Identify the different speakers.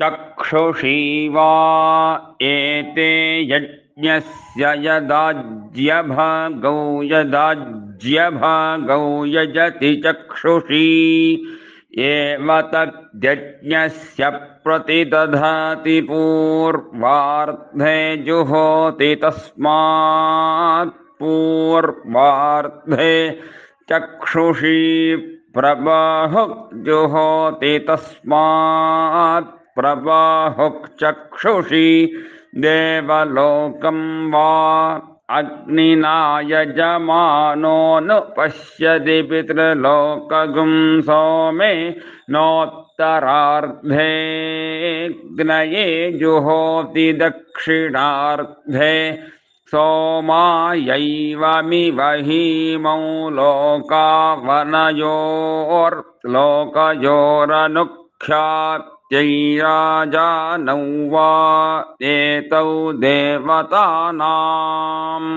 Speaker 1: चक्षुषी वा एते यज्ञस्य यदाज्यभागौ यदाज्यभागौ यजति चक्षुषी। एव तद्यज्ञस्य प्रतिदधाति पूर्वार्धे जुहोति तस्मात् पूर्वार्धे चक्षुषी प्रबाहुक् जुहोति तस्मात् प्रबाहुक् चक्षुषी देवलोकं वा अग्निना यजमानो न पश्यति पितृलोकगुं सोमे नोत्तरार्धे ग्नये जुहोति दक्षिणार्धे सोमायैवमिव हीमौ लोकावनयोर्लोकयोरनुख्यात्यैराजानौ वा एतौ देवतानाम्।